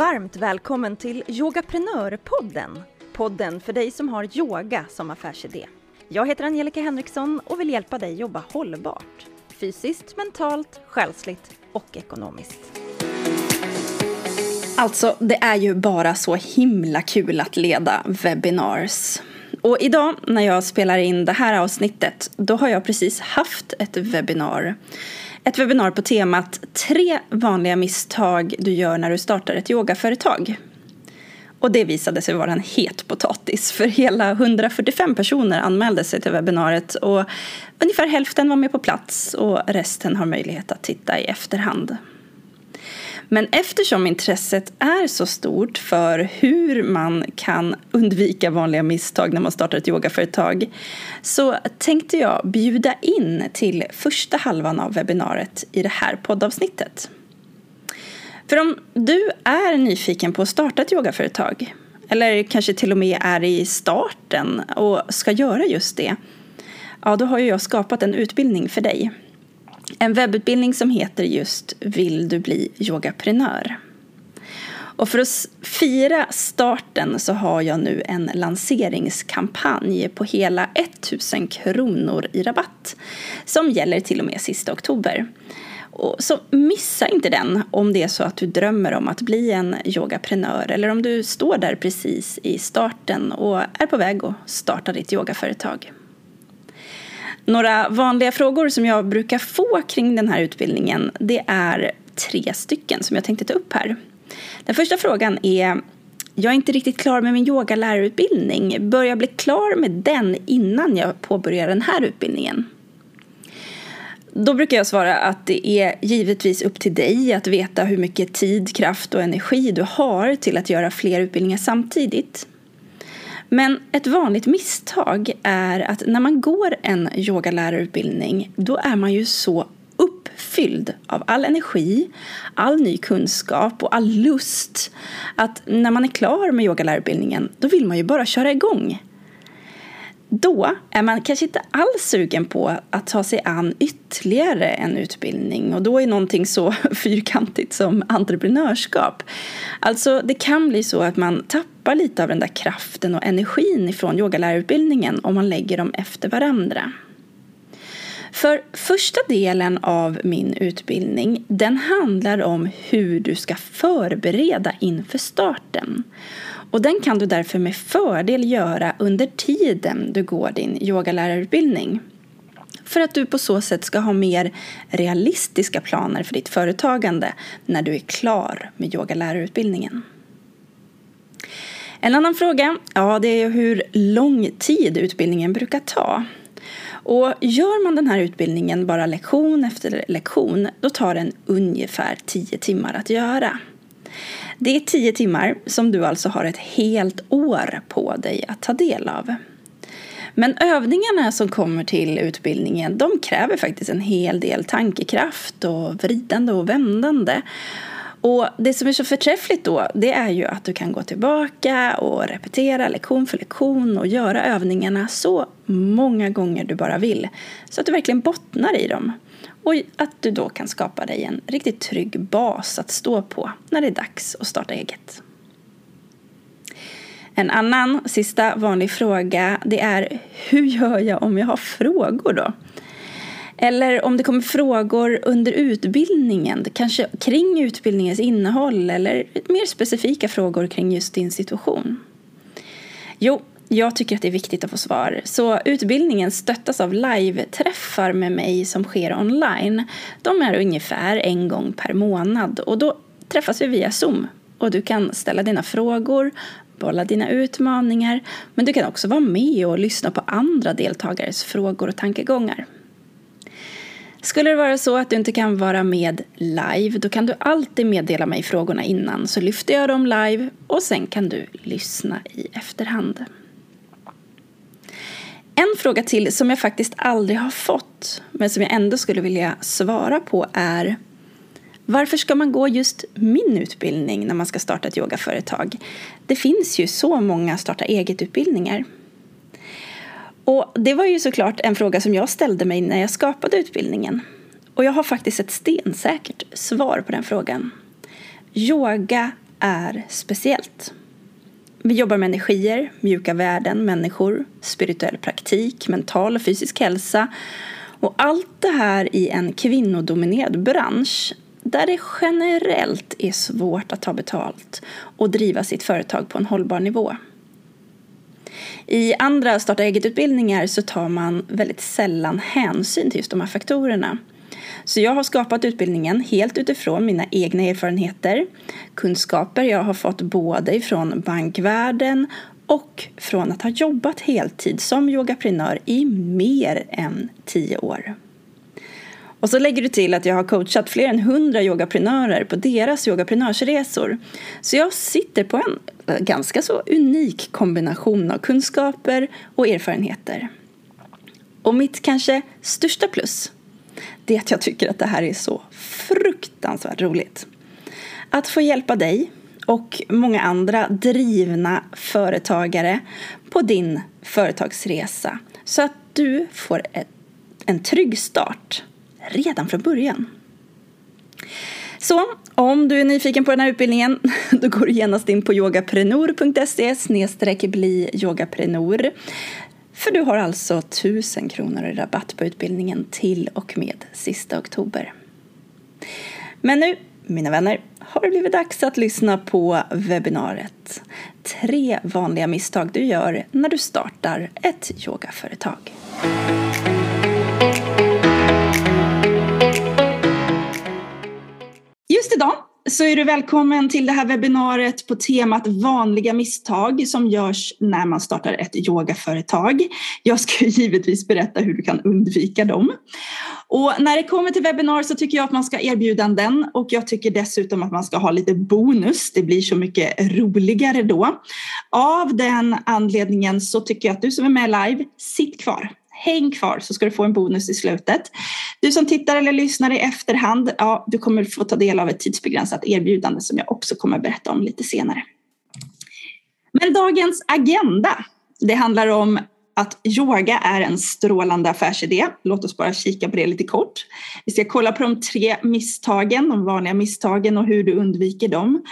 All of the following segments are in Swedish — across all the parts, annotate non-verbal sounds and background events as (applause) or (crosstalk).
Varmt välkommen till Yogaprenörpodden. Podden för dig som har yoga som affärsidé. Jag heter Angelica Henriksson och vill hjälpa dig jobba hållbart. Fysiskt, mentalt, själsligt och ekonomiskt. Alltså, det är ju bara så himla kul att leda webinars. Och idag när jag spelar in det här avsnittet, då har jag precis haft ett webbinar. Ett webbinar på temat tre vanliga misstag du gör när du startar ett yogaföretag. Och det visade sig vara en het potatis för hela 145 personer anmälde sig till webbinariet och ungefär hälften var med på plats och resten har möjlighet att titta i efterhand. Men eftersom intresset är så stort för hur man kan undvika vanliga misstag när man startar ett yogaföretag så tänkte jag bjuda in till första halvan av webbinariet i det här poddavsnittet. För om du är nyfiken på att starta ett yogaföretag eller kanske till och med är i starten och ska göra just det ja, då har ju jag skapat en utbildning för dig en webbutbildning som heter just Vill du bli yogaprenör? Och för att fira starten så har jag nu en lanseringskampanj på hela 1000 kronor i rabatt som gäller till och med sista oktober. Och så missa inte den om det är så att du drömmer om att bli en yogaprenör eller om du står där precis i starten och är på väg att starta ditt yogaföretag. Några vanliga frågor som jag brukar få kring den här utbildningen det är tre stycken som jag tänkte ta upp här. Den första frågan är jag är inte riktigt klar med min yogalärarutbildning. Bör jag bli klar med den innan jag påbörjar den här utbildningen? Då brukar jag svara att det är givetvis upp till dig att veta hur mycket tid, kraft och energi du har till att göra fler utbildningar samtidigt. Men ett vanligt misstag är att när man går en yogalärarutbildning då är man ju så uppfylld av all energi, all ny kunskap och all lust att när man är klar med yogalärarutbildningen då vill man ju bara köra igång då är man kanske inte alls sugen på att ta sig an ytterligare en utbildning och då är någonting så (laughs) fyrkantigt som entreprenörskap. Alltså det kan bli så att man tappar lite av den där kraften och energin ifrån yogalärarutbildningen om man lägger dem efter varandra. För första delen av min utbildning den handlar om hur du ska förbereda inför starten. Och den kan du därför med fördel göra under tiden du går din yogalärarutbildning. För att du på så sätt ska ha mer realistiska planer för ditt företagande när du är klar med yogalärarutbildningen. En annan fråga ja, det är hur lång tid utbildningen brukar ta. Och gör man den här utbildningen bara lektion efter lektion då tar den ungefär 10 timmar att göra. Det är tio timmar som du alltså har ett helt år på dig att ta del av. Men övningarna som kommer till utbildningen de kräver faktiskt en hel del tankekraft och vridande och vändande. Och det som är så förträffligt då det är ju att du kan gå tillbaka och repetera lektion för lektion och göra övningarna så många gånger du bara vill så att du verkligen bottnar i dem och att du då kan skapa dig en riktigt trygg bas att stå på när det är dags att starta eget. En annan sista vanlig fråga det är hur gör jag om jag har frågor då? Eller om det kommer frågor under utbildningen, kanske kring utbildningens innehåll eller mer specifika frågor kring just din situation. Jo, jag tycker att det är viktigt att få svar. Så utbildningen stöttas av live-träffar med mig som sker online. De är ungefär en gång per månad och då träffas vi via Zoom. Och du kan ställa dina frågor, bolla dina utmaningar men du kan också vara med och lyssna på andra deltagares frågor och tankegångar. Skulle det vara så att du inte kan vara med live då kan du alltid meddela mig frågorna innan så lyfter jag dem live och sen kan du lyssna i efterhand. En fråga till som jag faktiskt aldrig har fått men som jag ändå skulle vilja svara på är varför ska man gå just min utbildning när man ska starta ett yogaföretag? Det finns ju så många starta eget-utbildningar. Och det var ju såklart en fråga som jag ställde mig när jag skapade utbildningen. Och jag har faktiskt ett stensäkert svar på den frågan. Yoga är speciellt. Vi jobbar med energier, mjuka värden, människor, spirituell praktik, mental och fysisk hälsa och allt det här i en kvinnodominerad bransch där det generellt är svårt att ta betalt och driva sitt företag på en hållbar nivå. I andra starta eget-utbildningar så tar man väldigt sällan hänsyn till just de här faktorerna. Så jag har skapat utbildningen helt utifrån mina egna erfarenheter, kunskaper jag har fått både ifrån bankvärlden och från att ha jobbat heltid som yogaprenör i mer än tio år. Och så lägger du till att jag har coachat fler än hundra yogaprenörer på deras yogaprenörsresor. Så jag sitter på en eh, ganska så unik kombination av kunskaper och erfarenheter. Och mitt kanske största plus det är att jag tycker att det här är så fruktansvärt roligt. Att få hjälpa dig och många andra drivna företagare på din företagsresa så att du får ett, en trygg start redan från början. Så om du är nyfiken på den här utbildningen (laughs) då går du genast in på yogaprenor.se bli yogaprenor. För du har alltså 1000 kronor i rabatt på utbildningen till och med sista oktober. Men nu, mina vänner, har det blivit dags att lyssna på webbinariet. Tre vanliga misstag du gör när du startar ett yogaföretag. Just idag så är du välkommen till det här webbinariet på temat vanliga misstag som görs när man startar ett yogaföretag. Jag ska (laughs) givetvis berätta hur du kan undvika dem. Och när det kommer till webbinar så tycker jag att man ska erbjuda den och jag tycker dessutom att man ska ha lite bonus. Det blir så mycket roligare då. Av den anledningen så tycker jag att du som är med live, sitt kvar häng kvar så ska du få en bonus i slutet. Du som tittar eller lyssnar i efterhand, ja, du kommer få ta del av ett tidsbegränsat erbjudande som jag också kommer berätta om lite senare. Men dagens agenda, det handlar om att yoga är en strålande affärsidé. Låt oss bara kika på det lite kort. Vi ska kolla på de tre misstagen, de vanliga misstagen och hur du undviker dem.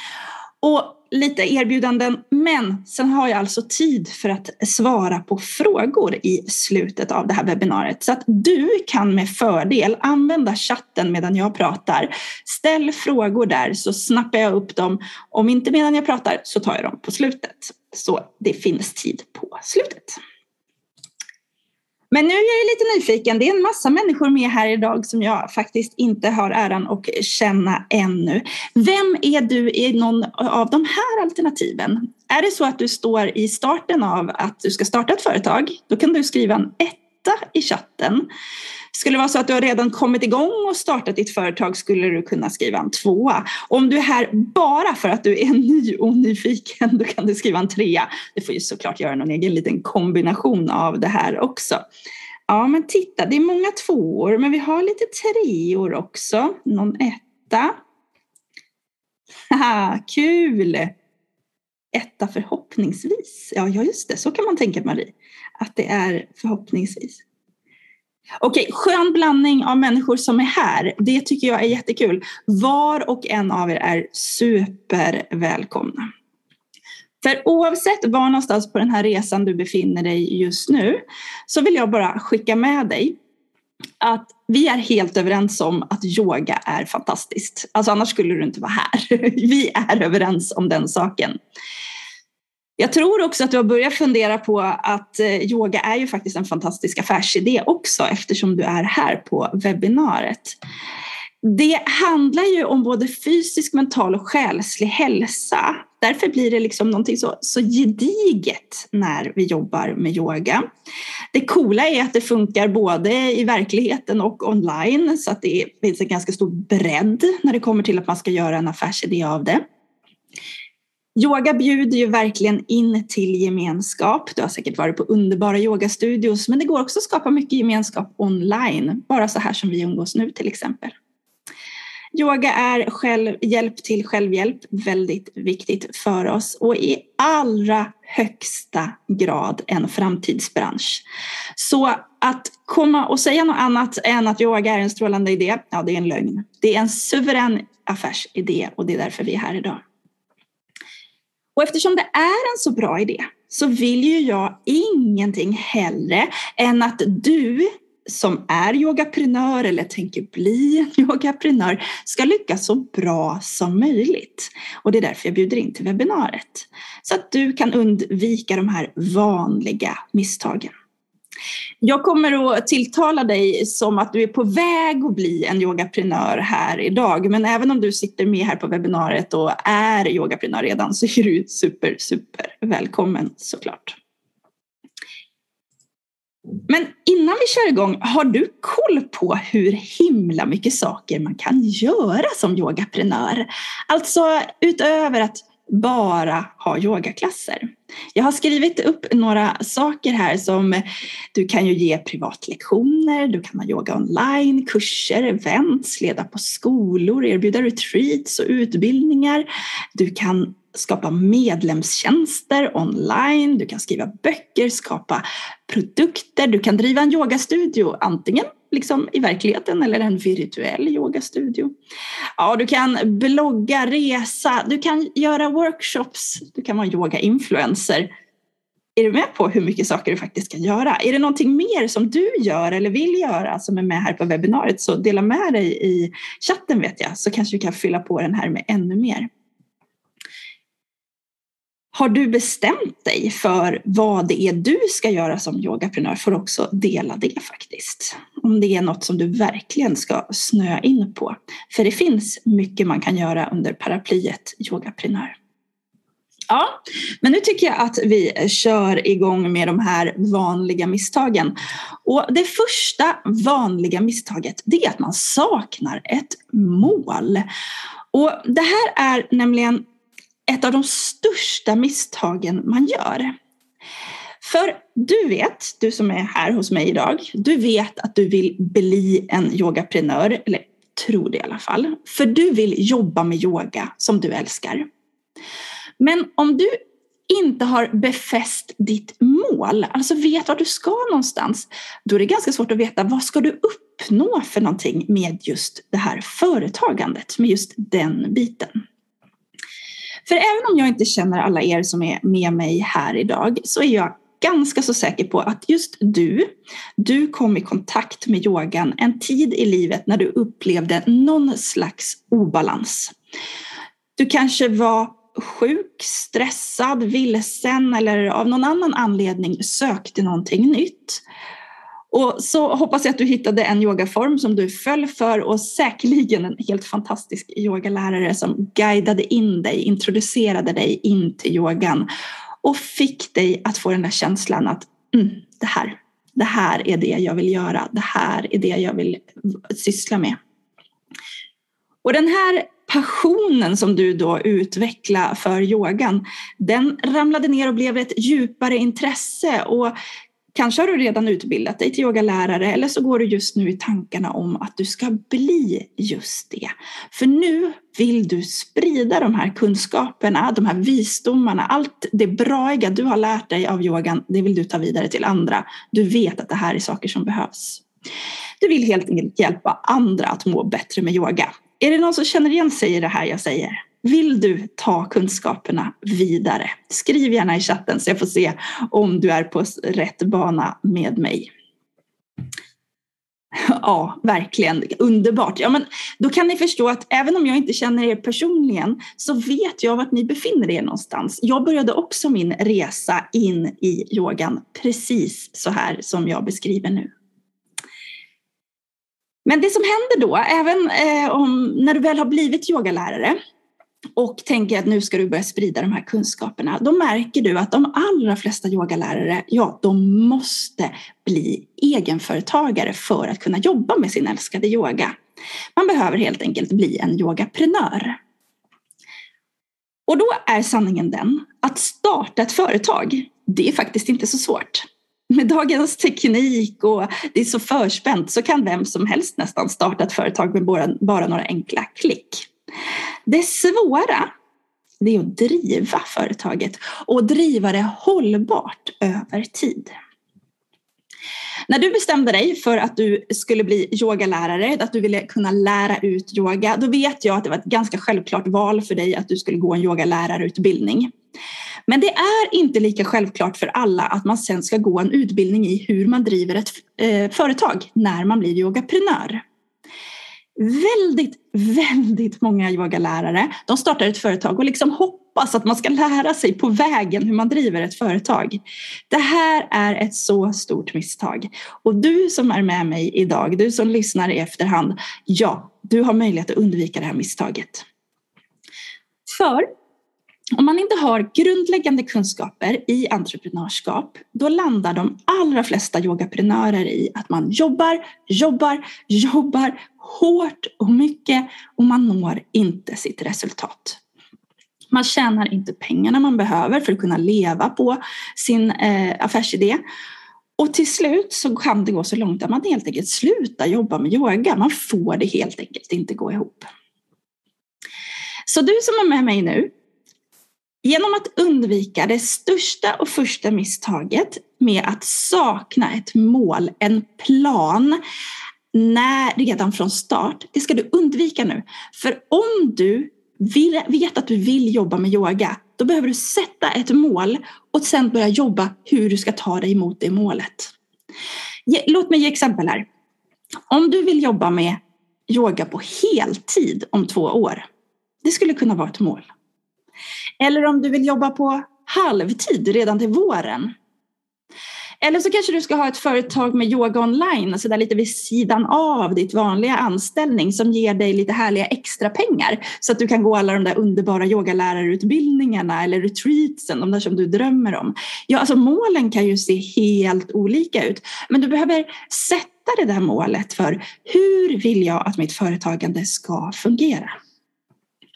Och lite erbjudanden, men sen har jag alltså tid för att svara på frågor i slutet av det här webbinariet. Så att du kan med fördel använda chatten medan jag pratar. Ställ frågor där så snappar jag upp dem. Om inte medan jag pratar så tar jag dem på slutet. Så det finns tid på slutet. Men nu är jag lite nyfiken. Det är en massa människor med här idag som jag faktiskt inte har äran att känna ännu. Vem är du i någon av de här alternativen? Är det så att du står i starten av att du ska starta ett företag, då kan du skriva en etta i chatten. Skulle det vara så att du har redan kommit igång och startat ditt företag skulle du kunna skriva en tvåa. Om du är här bara för att du är ny och nyfiken då kan du skriva en trea. Du får ju såklart göra någon egen liten kombination av det här också. Ja men titta, det är många tvåor men vi har lite treor också. Någon etta. Haha, kul! Etta förhoppningsvis. Ja, ja, just det, så kan man tänka Marie. Att det är förhoppningsvis. Okej, skön blandning av människor som är här. Det tycker jag är jättekul. Var och en av er är supervälkomna. För oavsett var någonstans på den här resan du befinner dig just nu så vill jag bara skicka med dig att vi är helt överens om att yoga är fantastiskt. Alltså annars skulle du inte vara här. (laughs) Vi är överens om den saken. Jag tror också att du har börjat fundera på att eh, yoga är ju faktiskt en fantastisk affärsidé också eftersom du är här på webbinariet. Det handlar ju om både fysisk, mental och själslig hälsa. Därför blir det liksom någonting så, så gediget när vi jobbar med yoga. Det coola är att det funkar både i verkligheten och online så att det finns en ganska stor bredd när det kommer till att man ska göra en affärsidé av det. Yoga bjuder ju verkligen in till gemenskap. Du har säkert varit på underbara yogastudios men det går också att skapa mycket gemenskap online. Bara så här som vi umgås nu till exempel. Yoga är själv, hjälp till självhjälp, väldigt viktigt för oss och i allra högsta grad en framtidsbransch. Så att komma och säga något annat än att yoga är en strålande idé, ja det är en lögn. Det är en suverän affärsidé och det är därför vi är här idag. Och eftersom det är en så bra idé så vill ju jag ingenting hellre än att du som är yogaprenör eller tänker bli en yogaprenör ska lyckas så bra som möjligt. Och det är därför jag bjuder in till webbinariet. Så att du kan undvika de här vanliga misstagen. Jag kommer att tilltala dig som att du är på väg att bli en yogaprenör här idag. Men även om du sitter med här på webbinariet och är yogaprenör redan så är du super, super välkommen såklart. Men innan vi kör igång, har du koll på hur himla mycket saker man kan göra som yogaprenör? Alltså utöver att bara ha yogaklasser. Jag har skrivit upp några saker här som du kan ju ge privatlektioner, du kan ha yoga online, kurser, events, leda på skolor, erbjuda retreats och utbildningar. Du kan skapa medlemstjänster online, du kan skriva böcker, skapa produkter, du kan driva en yogastudio antingen liksom i verkligheten eller en virtuell yogastudio. Ja, du kan blogga, resa, du kan göra workshops, du kan vara yoga-influencer. Är du med på hur mycket saker du faktiskt kan göra? Är det någonting mer som du gör eller vill göra som är med här på webbinariet så dela med dig i chatten vet jag så kanske vi kan fylla på den här med ännu mer. Har du bestämt dig för vad det är du ska göra som yogaprenör får också dela det faktiskt. Om det är något som du verkligen ska snöa in på. För det finns mycket man kan göra under paraplyet yogaprenör. Ja, men nu tycker jag att vi kör igång med de här vanliga misstagen. Och det första vanliga misstaget det är att man saknar ett mål. Och det här är nämligen ett av de största misstagen man gör. För du vet, du som är här hos mig idag, du vet att du vill bli en yogaprenör, eller tror det i alla fall. För du vill jobba med yoga som du älskar. Men om du inte har befäst ditt mål, alltså vet var du ska någonstans, då är det ganska svårt att veta vad ska du uppnå för någonting med just det här företagandet, med just den biten. För även om jag inte känner alla er som är med mig här idag så är jag ganska så säker på att just du, du kom i kontakt med yogan en tid i livet när du upplevde någon slags obalans. Du kanske var sjuk, stressad, vilsen eller av någon annan anledning sökte någonting nytt. Och så hoppas jag att du hittade en yogaform som du föll för och säkerligen en helt fantastisk yogalärare som guidade in dig, introducerade dig in till yogan och fick dig att få den där känslan att mm, det här, det här är det jag vill göra, det här är det jag vill syssla med. Och den här passionen som du då utvecklade för yogan, den ramlade ner och blev ett djupare intresse och Kanske har du redan utbildat dig till yogalärare eller så går du just nu i tankarna om att du ska bli just det. För nu vill du sprida de här kunskaperna, de här visdomarna, allt det braiga du har lärt dig av yogan, det vill du ta vidare till andra. Du vet att det här är saker som behövs. Du vill helt enkelt hjälpa andra att må bättre med yoga. Är det någon som känner igen sig i det här jag säger? Vill du ta kunskaperna vidare? Skriv gärna i chatten så jag får se om du är på rätt bana med mig. Ja, verkligen underbart. Ja, men då kan ni förstå att även om jag inte känner er personligen så vet jag vart ni befinner er någonstans. Jag började också min resa in i yogan precis så här som jag beskriver nu. Men det som händer då, även eh, om, när du väl har blivit yogalärare, och tänker att nu ska du börja sprida de här kunskaperna, då märker du att de allra flesta yogalärare, ja, de måste bli egenföretagare för att kunna jobba med sin älskade yoga. Man behöver helt enkelt bli en yogaprenör. Och då är sanningen den att starta ett företag, det är faktiskt inte så svårt. Med dagens teknik och det är så förspänt så kan vem som helst nästan starta ett företag med bara, bara några enkla klick. Det svåra det är att driva företaget och driva det hållbart över tid. När du bestämde dig för att du skulle bli yogalärare, att du ville kunna lära ut yoga, då vet jag att det var ett ganska självklart val för dig att du skulle gå en yogalärarutbildning. Men det är inte lika självklart för alla att man sen ska gå en utbildning i hur man driver ett eh, företag när man blir yogaprenör. Väldigt, väldigt många yogalärare, de startar ett företag och liksom hoppas att man ska lära sig på vägen hur man driver ett företag. Det här är ett så stort misstag. Och du som är med mig idag, du som lyssnar i efterhand, ja, du har möjlighet att undvika det här misstaget. För om man inte har grundläggande kunskaper i entreprenörskap, då landar de allra flesta yogaprenörer i att man jobbar, jobbar, jobbar hårt och mycket och man når inte sitt resultat. Man tjänar inte pengarna man behöver för att kunna leva på sin eh, affärsidé. Och till slut så kan det gå så långt att man helt enkelt slutar jobba med yoga. Man får det helt enkelt inte gå ihop. Så du som är med mig nu, Genom att undvika det största och första misstaget med att sakna ett mål, en plan, när, redan från start, det ska du undvika nu. För om du vill, vet att du vill jobba med yoga, då behöver du sätta ett mål och sen börja jobba hur du ska ta dig mot det målet. Låt mig ge exempel här. Om du vill jobba med yoga på heltid om två år, det skulle kunna vara ett mål. Eller om du vill jobba på halvtid redan till våren. Eller så kanske du ska ha ett företag med yoga online, så där lite vid sidan av ditt vanliga anställning som ger dig lite härliga extra pengar så att du kan gå alla de där underbara yogalärarutbildningarna eller retreatsen, de där som du drömmer om. Ja, alltså målen kan ju se helt olika ut, men du behöver sätta det där målet för hur vill jag att mitt företagande ska fungera?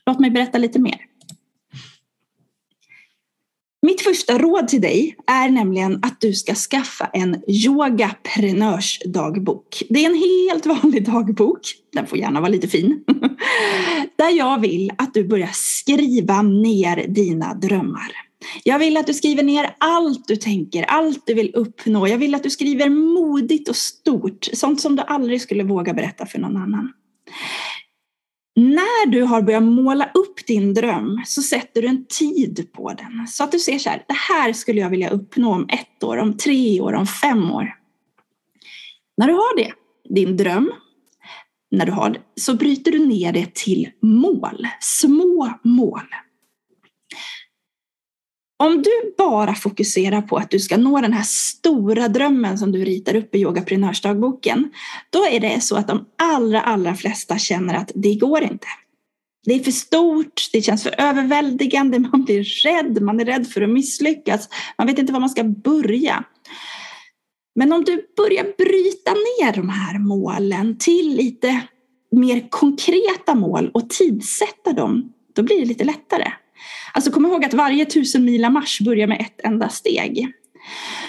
Låt mig berätta lite mer. Mitt första råd till dig är nämligen att du ska skaffa en yogaprenörsdagbok. Det är en helt vanlig dagbok, den får gärna vara lite fin, (laughs) där jag vill att du börjar skriva ner dina drömmar. Jag vill att du skriver ner allt du tänker, allt du vill uppnå. Jag vill att du skriver modigt och stort, sånt som du aldrig skulle våga berätta för någon annan. När du har börjat måla upp din dröm så sätter du en tid på den. Så att du ser så här, det här skulle jag vilja uppnå om ett år, om tre år, om fem år. När du har det, din dröm, när du har det, så bryter du ner det till mål, små mål. Om du bara fokuserar på att du ska nå den här stora drömmen som du ritar upp i yogaprenörsdagboken, då är det så att de allra, allra flesta känner att det går inte. Det är för stort, det känns för överväldigande, (laughs) man blir rädd, man är rädd för att misslyckas, man vet inte var man ska börja. Men om du börjar bryta ner de här målen till lite mer konkreta mål och tidsätta dem, då blir det lite lättare. Alltså kom ihåg att varje tusen mila marsch börjar med ett enda steg.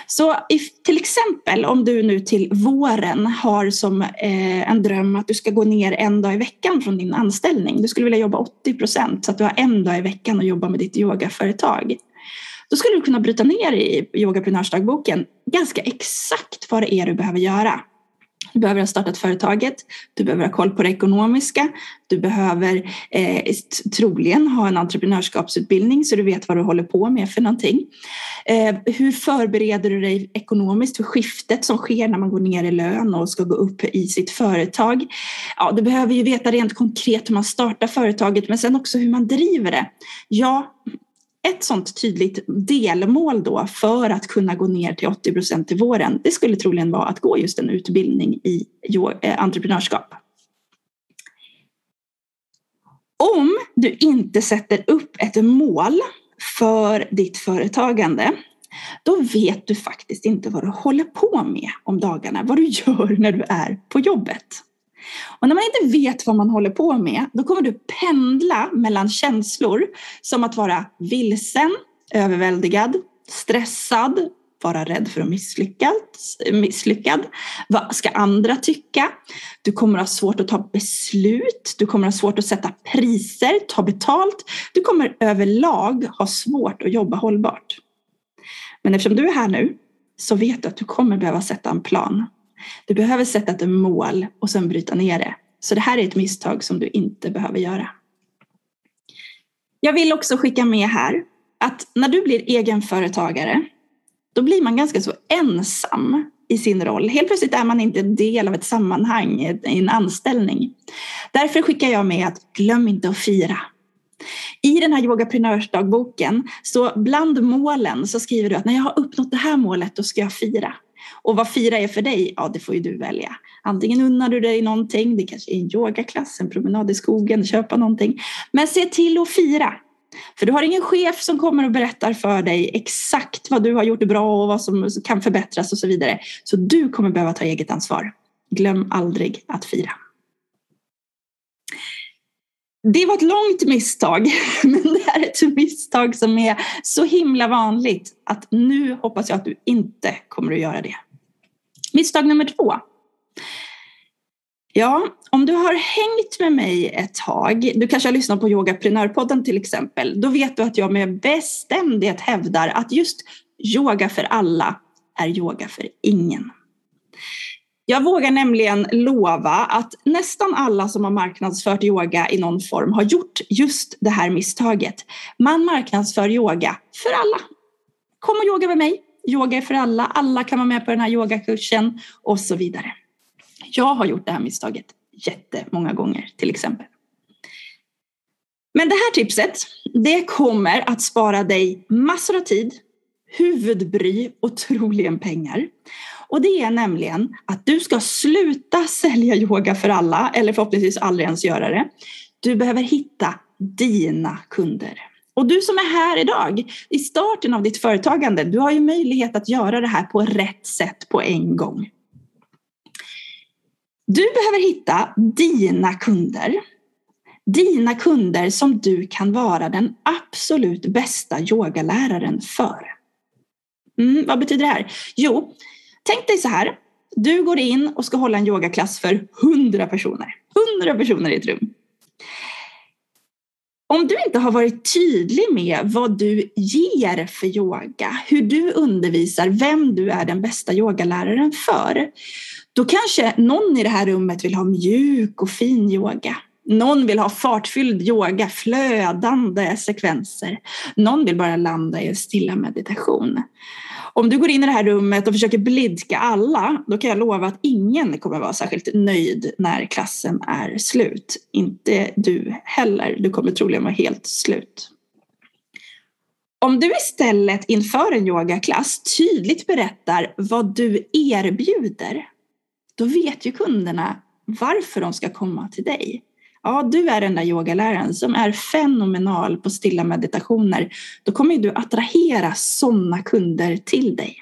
Så if, till exempel om du nu till våren har som eh, en dröm att du ska gå ner en dag i veckan från din anställning. Du skulle vilja jobba 80 procent så att du har en dag i veckan att jobba med ditt yogaföretag. Då skulle du kunna bryta ner i yogaprenörsdagboken ganska exakt vad det är du behöver göra. Du behöver ha startat företaget, du behöver ha koll på det ekonomiska, du behöver eh, troligen ha en entreprenörskapsutbildning så du vet vad du håller på med för någonting. Eh, hur förbereder du dig ekonomiskt för skiftet som sker när man går ner i lön och ska gå upp i sitt företag? Ja, du behöver ju veta rent konkret hur man startar företaget men sen också hur man driver det. Ja, ett sånt tydligt delmål då för att kunna gå ner till 80 procent till våren, det skulle troligen vara att gå just en utbildning i eh, entreprenörskap. Om du inte sätter upp ett mål för ditt företagande, då vet du faktiskt inte vad du håller på med om dagarna, vad du gör när du är på jobbet. Och när man inte vet vad man håller på med, då kommer du pendla mellan känslor som att vara vilsen, överväldigad, stressad, vara rädd för att misslyckas, misslyckad. Vad ska andra tycka? Du kommer ha svårt att ta beslut. Du kommer ha svårt att sätta priser, ta betalt. Du kommer överlag ha svårt att jobba hållbart. Men eftersom du är här nu så vet du att du kommer behöva sätta en plan du behöver sätta ett mål och sen bryta ner det. Så det här är ett misstag som du inte behöver göra. Jag vill också skicka med här att när du blir egenföretagare, då blir man ganska så ensam i sin roll. Helt plötsligt är man inte en del av ett sammanhang, i en anställning. Därför skickar jag med att glöm inte att fira. I den här yogaprenörsdagboken, så bland målen så skriver du att när jag har uppnått det här målet, då ska jag fira. Och vad fira är för dig? Ja, det får ju du välja. Antingen unnar du dig någonting, det kanske är en yogaklass, en promenad i skogen, köpa någonting. Men se till att fira. För du har ingen chef som kommer och berättar för dig exakt vad du har gjort bra och vad som kan förbättras och så vidare. Så du kommer behöva ta eget ansvar. Glöm aldrig att fira. Det var ett långt misstag, (laughs) men det är ett misstag som är så himla vanligt att nu hoppas jag att du inte kommer att göra det. Misstag nummer två. Ja, om du har hängt med mig ett tag, du kanske har lyssnat på Yogaprenörpodden till exempel, då vet du att jag med bestämdhet hävdar att just yoga för alla är yoga för ingen. Jag vågar nämligen lova att nästan alla som har marknadsfört yoga i någon form har gjort just det här misstaget. Man marknadsför yoga för alla. Kom och yoga med mig. Yoga är för alla. Alla kan vara med på den här yogakursen och så vidare. Jag har gjort det här misstaget jättemånga gånger till exempel. Men det här tipset, det kommer att spara dig massor av tid, huvudbry och troligen pengar. Och det är nämligen att du ska sluta (laughs) sälja yoga för alla, eller förhoppningsvis aldrig ens göra det. Du behöver hitta dina kunder. Och du som är här idag, i starten av ditt företagande, du har ju möjlighet att göra det här på rätt sätt på en gång. Du behöver hitta dina kunder. Dina kunder som du kan vara den absolut bästa yogaläraren för. Mm, vad betyder det här? Jo, tänk dig så här. Du går in och ska hålla en yogaklass för 100 personer. 100 personer i ett rum. Om du inte har varit tydlig med vad du ger för yoga, hur du undervisar, vem du är den bästa yogaläraren för, då kanske någon i det här rummet vill ha mjuk och fin yoga. Någon vill ha fartfylld yoga, flödande sekvenser. Någon vill bara landa i en stilla meditation. Om du går in i det här rummet och försöker blidka alla, då kan jag lova att ingen kommer vara särskilt nöjd när klassen är slut. Inte du heller. Du kommer troligen vara helt slut. Om du istället inför en yogaklass tydligt berättar vad du erbjuder, då vet ju kunderna varför de ska komma till dig. Ja, du är den där yogaläraren som är fenomenal på stilla meditationer. Då kommer du attrahera sådana kunder till dig.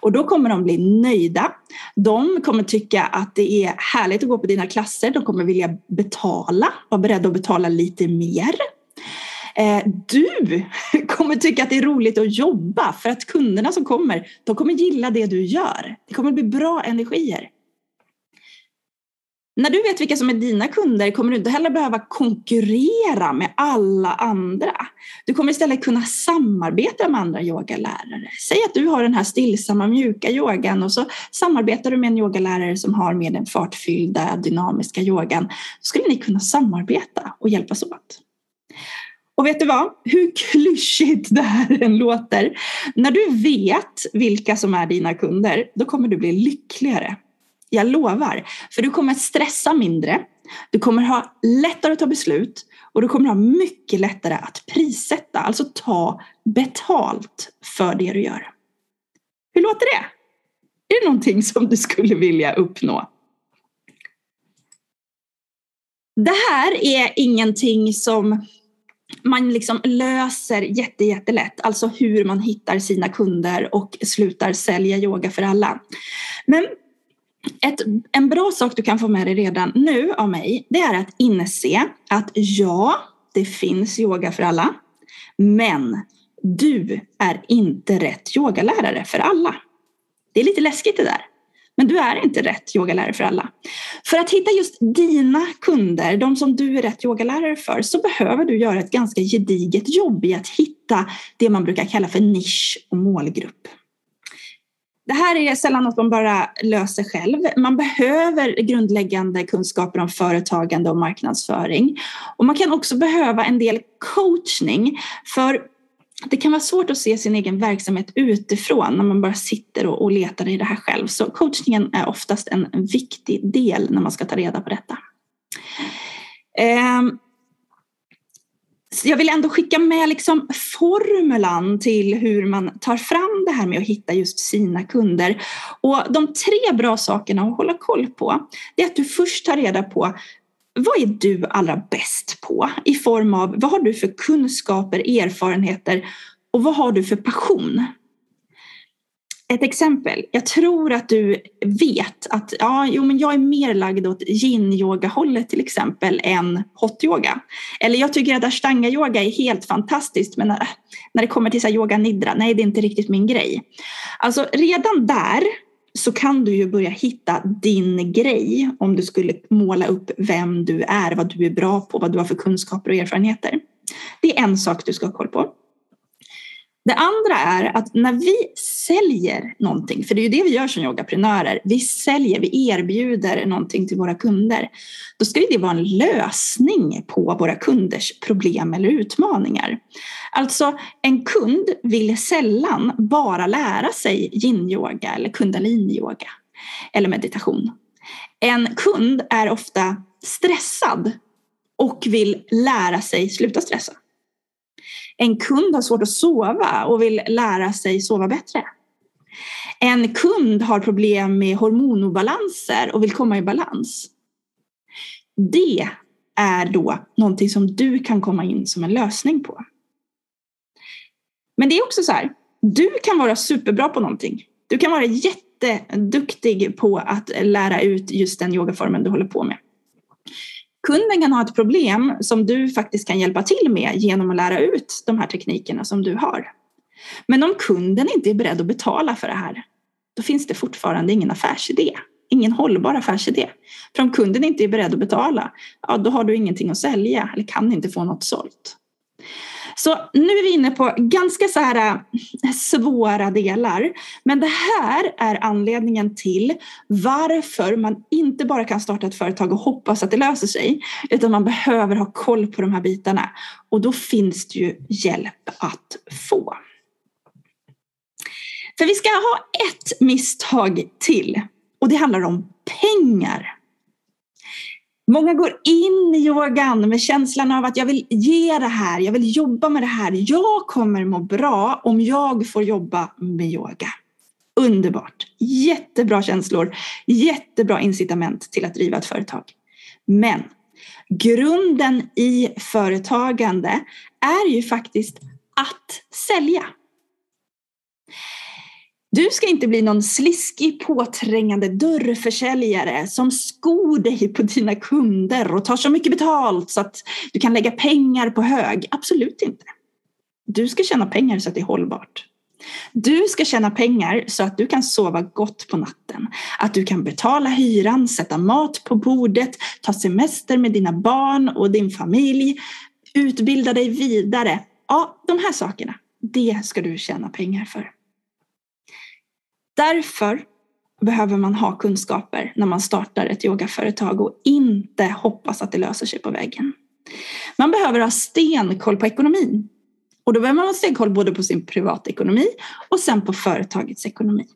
Och då kommer de bli nöjda. De kommer tycka att det är härligt att gå på dina klasser. De kommer vilja betala, vara beredda att betala lite mer. Eh, du (laughs) kommer tycka att det är roligt att jobba för att kunderna som kommer, de kommer gilla det du gör. Det kommer bli bra energier. När du vet vilka som är dina kunder kommer du inte heller behöva konkurrera med alla andra. Du kommer istället kunna samarbeta med andra yogalärare. Säg att du har den här stillsamma mjuka yogan och så samarbetar du med en yogalärare som har med den fartfyllda dynamiska yogan. Då skulle ni kunna samarbeta och hjälpas åt. Och vet du vad? Hur klyschigt det här än låter. När du vet vilka som är dina kunder, då kommer du bli lyckligare jag lovar. För du kommer stressa mindre, du kommer ha lättare att ta beslut och du kommer ha mycket lättare att prissätta, alltså ta betalt för det du gör. Hur låter det? Är det någonting som du skulle vilja uppnå? Det här är ingenting som man liksom löser jätte, jättelätt, alltså hur man hittar sina kunder och slutar sälja yoga för alla. Men ett, en bra sak du kan få med dig redan nu av mig, det är att inse att ja, det finns yoga för alla, men du är inte rätt yogalärare för alla. Det är lite läskigt det där. Men du är inte rätt yogalärare för alla. För att hitta just dina kunder, de som du är rätt yogalärare för, så behöver du göra ett ganska gediget jobb i att hitta det man brukar kalla för nisch och målgrupp. Det här är sällan något man bara löser själv. Man behöver grundläggande kunskaper om företagande och marknadsföring. Och man kan också behöva en del coachning. För det kan vara svårt att se sin egen verksamhet utifrån när man bara sitter och, letar i det här själv. Så coachningen är oftast en, en viktig del när man ska ta reda på detta. Ehm, jag vill ändå skicka med liksom formulan till hur man tar fram det här med att hitta just sina kunder. Och de tre bra sakerna att hålla koll på det är att du först tar reda på vad är du allra bäst på i form av vad har du för kunskaper, erfarenheter och vad har du för passion? Ett exempel. Jag tror att du vet att ja, jo, men jag är mer lagd åt yin-yoga-hållet till exempel än hot-yoga. Eller jag tycker att ashtanga-yoga är helt fantastiskt men när, när det kommer till så yoga nidra, nej det är inte riktigt min grej. Alltså redan där så kan du ju börja hitta din grej om du skulle måla upp vem du är, vad du är bra på, vad du har för kunskaper och erfarenheter. Det är en sak du ska ha koll på. Det andra är att när vi säljer någonting, för det är ju det vi gör som yogaprenörer, vi säljer, vi erbjuder någonting till våra kunder, då ska det vara en lösning på våra kunders problem eller utmaningar. Alltså en kund vill sällan bara lära sig yin-yoga eller kundalini-yoga eller meditation. En kund är ofta stressad och vill lära sig sluta stressa. En kund har svårt att sova och vill lära sig sova bättre. En kund har problem med hormonobalanser och vill komma i balans. Det är då någonting som du kan komma in som en lösning på. Men det är också så här, du kan vara superbra på någonting. Du kan vara jätteduktig på att lära ut just den yogaformen du håller på med. Kunden kan ha ett problem som du faktiskt kan hjälpa till med genom att lära ut de här teknikerna som du har. Men om kunden inte är beredd att betala för det här, då finns det fortfarande ingen affärsidé. Ingen hållbar affärsidé. För om kunden inte är beredd att betala, ja, då har du ingenting att sälja eller kan inte få något sålt. Så nu är vi inne på ganska så här eh, svåra delar. Men det här är anledningen till varför man inte bara kan starta ett företag och hoppas att det löser sig. Utan man behöver ha koll på de här bitarna. Och då finns det ju hjälp att få. För vi ska ha ett misstag till. Och det handlar om pengar. Många går in i yogan med känslan av att jag vill ge det här, jag vill jobba med det här. Jag kommer må bra om jag får jobba med yoga. Underbart! Jättebra känslor, jättebra incitament till att driva ett företag. Men grunden i företagande är ju faktiskt att sälja. Du ska inte bli någon sliskig påträngande dörrförsäljare som skor dig på dina kunder och tar så mycket betalt så att du kan lägga pengar på hög. Absolut inte. Du ska tjäna pengar så att det är hållbart. Du ska tjäna pengar så att du kan sova gott på natten. Att du kan betala hyran, sätta mat på bordet, ta semester med dina barn och din familj, utbilda dig vidare. Ja, de här sakerna, det ska du tjäna pengar för. Därför behöver man ha kunskaper när man startar ett yogaföretag och inte hoppas att det löser sig på vägen. Man behöver ha stenkoll på ekonomin. Och då behöver man ha stenkoll både på sin privatekonomi och sen på företagets ekonomi.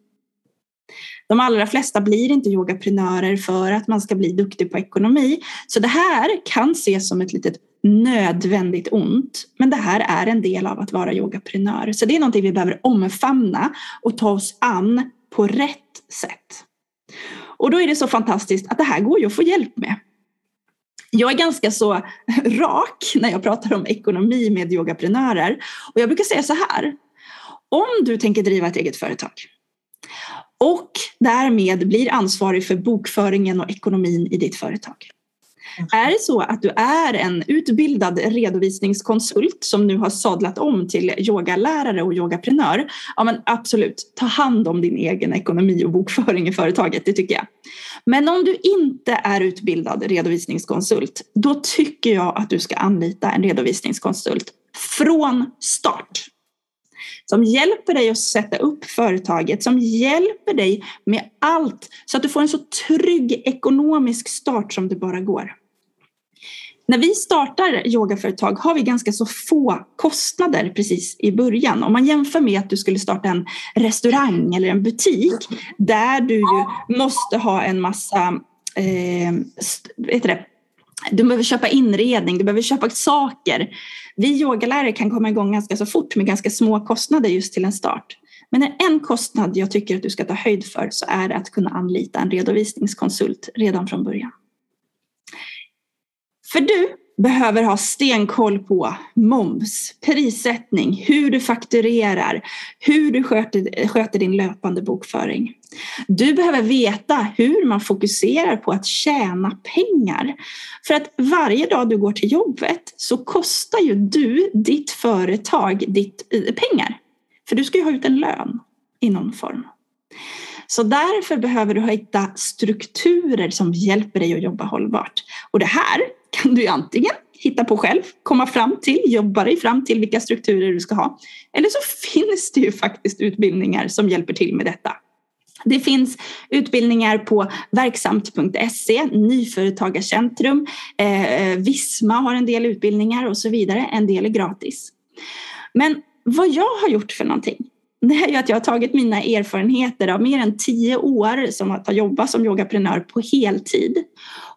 De allra flesta blir inte yogaprenörer för att man ska bli duktig på ekonomi. Så det här kan ses som ett litet nödvändigt ont. Men det här är en del av att vara yogaprenör. Så det är någonting vi behöver omfamna och ta oss an på rätt sätt. Och då är det så fantastiskt att det här går ju att få hjälp med. Jag är ganska så (laughs) rak när jag pratar om ekonomi med yogaprenörer. Och jag brukar säga så här. Om du tänker driva ett eget företag och därmed blir ansvarig för bokföringen och ekonomin i ditt företag. Mm. Är det så att du är en utbildad redovisningskonsult som nu har sadlat om till yogalärare och yogaprenör, ja men absolut, ta hand om din egen ekonomi och bokföring i företaget, det tycker jag. Men om du inte är utbildad redovisningskonsult, då tycker jag att du ska anlita en redovisningskonsult från start som hjälper dig att sätta upp företaget, som hjälper dig med allt så att du får en så trygg ekonomisk start som det bara går när vi startar yogaföretag har vi ganska så få kostnader precis i början. Om man jämför med att du skulle starta en restaurang eller en butik där du ju måste ha en massa eh, vet det, du behöver köpa inredning, du behöver köpa saker. Vi yogalärare kan komma igång ganska så fort med ganska små kostnader just till en start. Men en kostnad jag tycker att du ska ta höjd för så är det att kunna anlita en redovisningskonsult redan från början. För du behöver ha stenkoll på moms, prissättning, hur du fakturerar, hur du sköter, sköter din löpande bokföring. Du behöver veta hur man fokuserar på att tjäna pengar. För att varje dag du går till jobbet så kostar ju du, ditt företag, ditt, eh, pengar. För du ska ju ha ut en lön i någon form. Så därför behöver du hitta strukturer som hjälper dig att jobba hållbart. Och det här kan du antingen hitta på själv, komma fram till, jobba dig fram till vilka strukturer du ska ha. Eller så finns det ju faktiskt utbildningar som hjälper till med detta. Det finns utbildningar på verksamt.se, Nyföretagarcentrum, eh, Visma har en del utbildningar och så vidare. En del är gratis. Men vad jag har gjort för någonting, det är ju att jag har tagit mina erfarenheter av mer än tio år som att ha jobbat som yogaprenör på heltid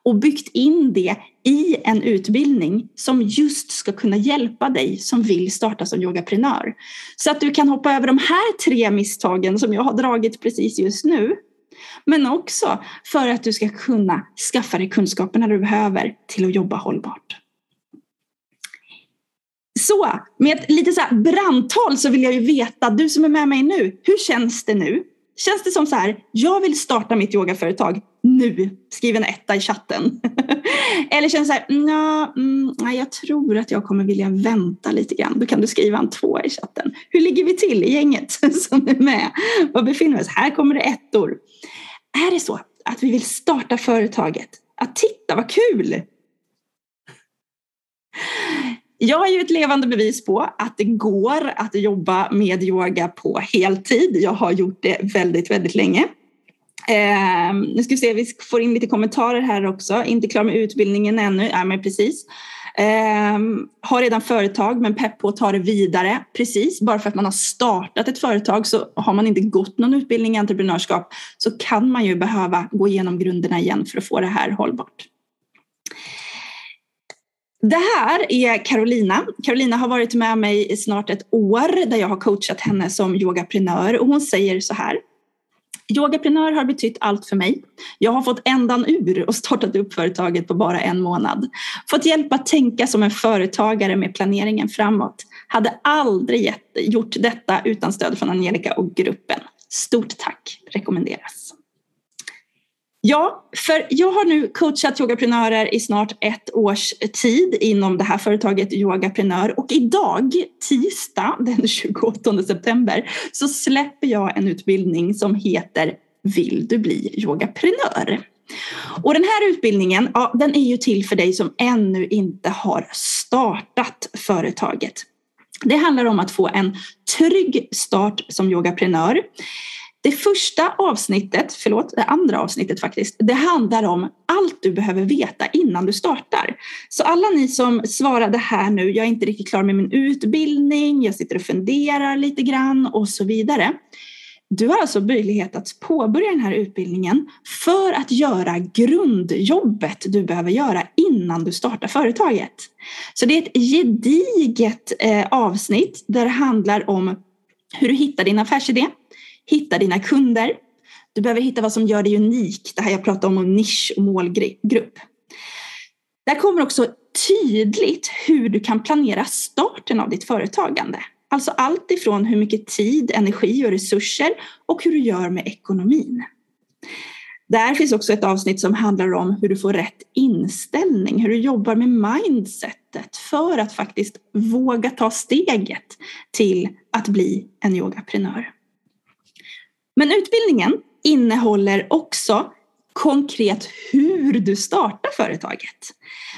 och byggt in det i en utbildning som just ska kunna hjälpa dig som vill starta som yogaprenör. Så att du kan hoppa över de här tre misstagen som jag har dragit precis just nu. Men också för att du ska kunna skaffa dig kunskaperna du behöver till att jobba hållbart. Så med ett lite så brandtal så vill jag ju veta, du som är med mig nu, hur känns det nu? Känns det som så här, jag vill starta mitt yogaföretag nu, skriv en etta i chatten. (laughs) Eller känns det så här, Nja, mm, jag tror att jag kommer vilja vänta lite grann. Då kan du skriva en två i chatten. Hur ligger vi till i gänget (laughs) som är med? Var befinner vi oss? Här kommer det ettor. Är det så att vi vill starta företaget? Att titta vad kul! Jag är ju ett levande bevis på att det går att jobba med yoga på heltid. Jag har gjort det väldigt, väldigt länge. Eh, nu ska vi se, vi får in lite kommentarer här också. Inte klar med utbildningen ännu. Ja, men precis. Eh, har redan företag men pepp på att ta det vidare. Precis, bara för att man har startat ett företag så har man inte gått någon utbildning i entreprenörskap så kan man ju behöva gå igenom grunderna igen för att få det här hållbart. Det här är Carolina. Carolina har varit med mig i snart ett år där jag har coachat henne som yogaprenör och hon säger så här. Yogaprenör har betytt allt för mig. Jag har fått ändan ur och startat upp företaget på bara en månad. Fått hjälp att tänka som en företagare med planeringen framåt. Hade aldrig gjort detta utan stöd från Angelica och gruppen. Stort tack rekommenderas. Ja, för jag har nu coachat yogaprenörer i snart ett års tid inom det här företaget Yogaprenör och idag, tisdag (laughs) den 28 september, så släpper jag en utbildning som heter Vill du bli yogaprenör? Och den här utbildningen, ja, den är ju till för dig som ännu inte har startat företaget. Det handlar om att få en trygg start som yogaprenör. Det första avsnittet, förlåt, det andra avsnittet faktiskt, det handlar om allt du behöver veta innan du startar. Så alla ni som svarade här nu, jag är inte riktigt klar med min utbildning, jag sitter och funderar lite grann och så vidare. Du har alltså möjlighet att påbörja den här utbildningen för att göra grundjobbet du behöver göra innan du startar företaget. Så det är ett gediget eh, avsnitt där det handlar om hur du hittar din affärsidé, hitta dina kunder. Du behöver hitta vad som gör dig unik. Det här jag pratade om, om nisch och målgrupp. Där kommer också tydligt hur du kan planera starten av ditt företagande. Alltså allt ifrån hur mycket tid, energi och resurser och hur du gör med ekonomin. Där finns också ett avsnitt som handlar om hur du får rätt inställning, hur du jobbar med mindsetet för att faktiskt våga ta steget till att bli en yogaprenör. Men utbildningen innehåller också konkret hur du startar företaget.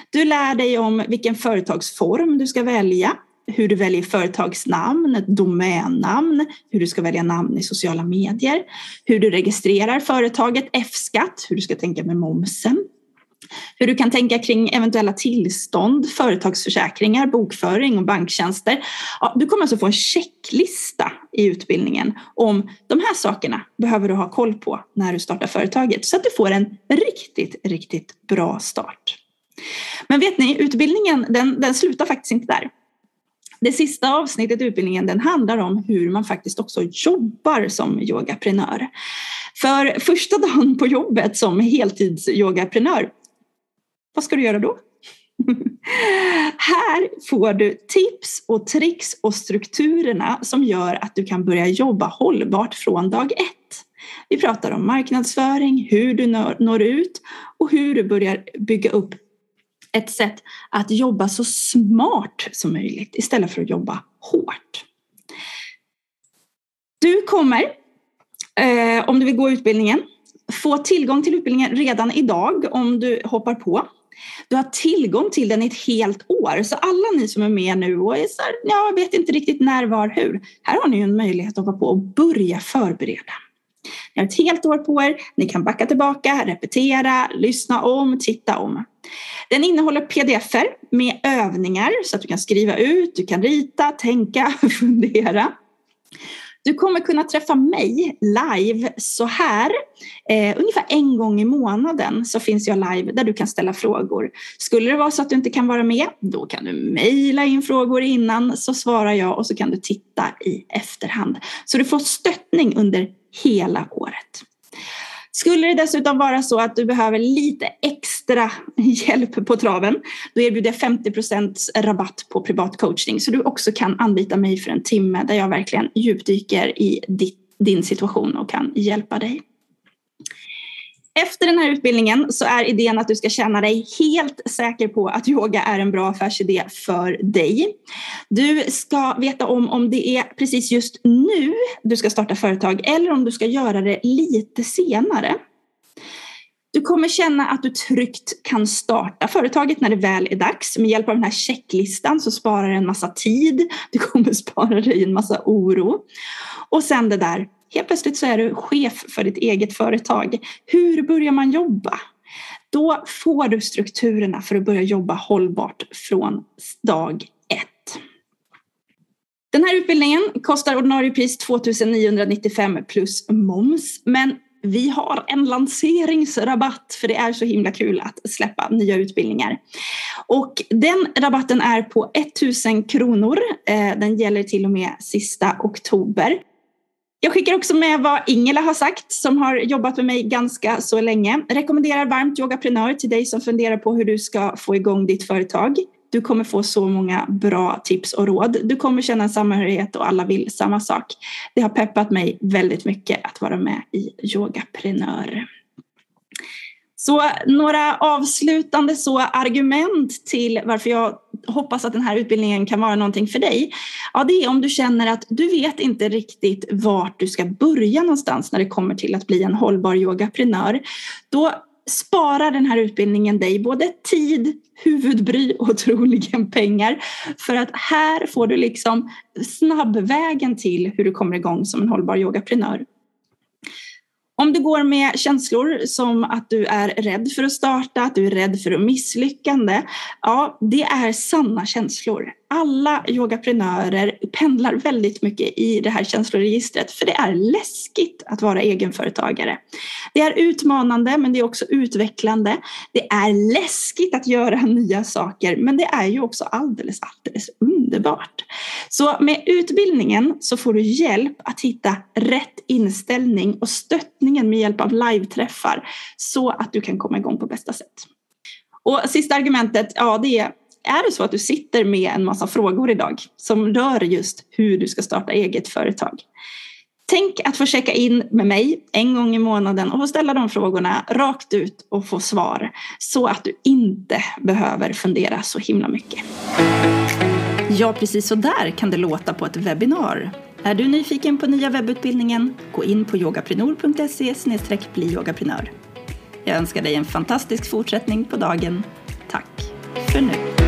Du lär dig om vilken företagsform du ska välja, hur du väljer företagsnamn, domännamn, hur du ska välja namn i sociala medier, hur du registrerar företaget, F-skatt, hur du ska tänka med momsen, hur du kan tänka kring eventuella tillstånd, företagsförsäkringar, bokföring och banktjänster. Ja, du kommer alltså få en checklista i utbildningen om de här sakerna behöver du ha koll på när du startar företaget så att du får en riktigt, riktigt bra start. Men vet ni, utbildningen den, den slutar faktiskt inte där. Det sista avsnittet i utbildningen den handlar om hur man faktiskt också jobbar som yogaprenör. För första dagen på jobbet som heltidsyogaprenör, vad ska du göra då? (laughs) Här får du tips och tricks och strukturerna som gör att du kan börja jobba hållbart från dag ett. Vi pratar om marknadsföring, hur du når ut och hur du börjar bygga upp ett sätt att jobba så smart som möjligt istället för att jobba hårt. Du kommer, eh, om du vill gå utbildningen, få tillgång till utbildningen redan idag om du hoppar på. Du har tillgång till den i ett helt år. Så alla ni som är med nu och är så här, jag vet inte riktigt när, var, hur. Här har ni en möjlighet att hoppa på och börja förbereda. Ni har ett helt år på er. Ni kan backa tillbaka, repetera, lyssna om, titta om. Den innehåller pdf-er med övningar så att du kan skriva ut, du kan rita, tänka, (laughs) fundera. Du kommer kunna träffa mig live så här. Eh, ungefär en gång i månaden så finns jag live där du kan ställa frågor. Skulle det vara så att du inte kan vara med, då kan du mejla in frågor innan så svarar jag och så kan du titta i efterhand. Så du får stöttning under hela året. Skulle det dessutom vara så att du behöver lite extra hjälp på traven, då erbjuder jag 50% rabatt på privat coachning så du också kan anlita mig för en timme där jag verkligen djupdyker i din situation och kan hjälpa dig. Efter den här utbildningen så är idén att du ska känna dig helt säker på att yoga är en bra affärsidé för dig. Du ska veta om om det är precis just nu du ska starta företag eller om du ska göra det lite senare. Du kommer känna att du tryggt kan starta företaget när det väl är dags. Med hjälp av den här checklistan så sparar det en massa tid. Du kommer (laughs) spara dig en massa oro. Och sen det där Helt plötsligt så är du chef för ditt eget företag. Hur börjar man jobba? Då får du strukturerna för att börja jobba hållbart från dag ett. Den här utbildningen kostar ordinarie pris 2995 plus moms. Men vi har en lanseringsrabatt för det är så himla kul att släppa nya utbildningar. Och den rabatten är på 1000 kronor. Eh, den gäller till och med sista oktober. Jag skickar också med vad Ingela har sagt som har jobbat med mig ganska så länge. Rekommenderar varmt Yogaprenör till dig som funderar på hur du ska få igång ditt företag. Du kommer få så många bra tips och råd. Du kommer känna en samhörighet och alla vill samma sak. Det har peppat mig väldigt mycket att vara med i Yogaprenör. Så några avslutande så argument till varför jag hoppas att den här utbildningen kan vara någonting för dig. Ja, det är om du känner att du vet inte riktigt vart du ska börja någonstans när det kommer till att bli en hållbar yogaprenör. Då sparar den här utbildningen dig både tid, huvudbry och troligen pengar. För att här får du liksom snabbvägen till hur du kommer igång som en hållbar yogaprenör. Om du går med känslor som att du är rädd för att starta, att du är rädd för att misslyckande, ja, det är sanna känslor alla yogaprenörer pendlar väldigt mycket i det här känsloregistret för det är läskigt att vara egenföretagare. Det är utmanande men det är också utvecklande. Det är läskigt att göra (laughs) nya saker men det är ju också alldeles, alldeles underbart. Så med utbildningen så får du hjälp att hitta rätt inställning och stöttningen med hjälp av live-träffar så att du kan komma igång på bästa sätt. Och sista argumentet, ja det är är det så att du sitter med en massa frågor idag som rör just hur du ska starta eget företag. Tänk att få checka in med mig en gång i månaden och få ställa de frågorna rakt ut och få svar så att du inte behöver fundera så himla mycket. Ja, precis så där kan det låta på ett webbinar. Är du nyfiken på nya webbutbildningen? Gå in på yogaprenor.se bliyogaprenör. Jag önskar dig en fantastisk fortsättning på dagen. Tack för nu.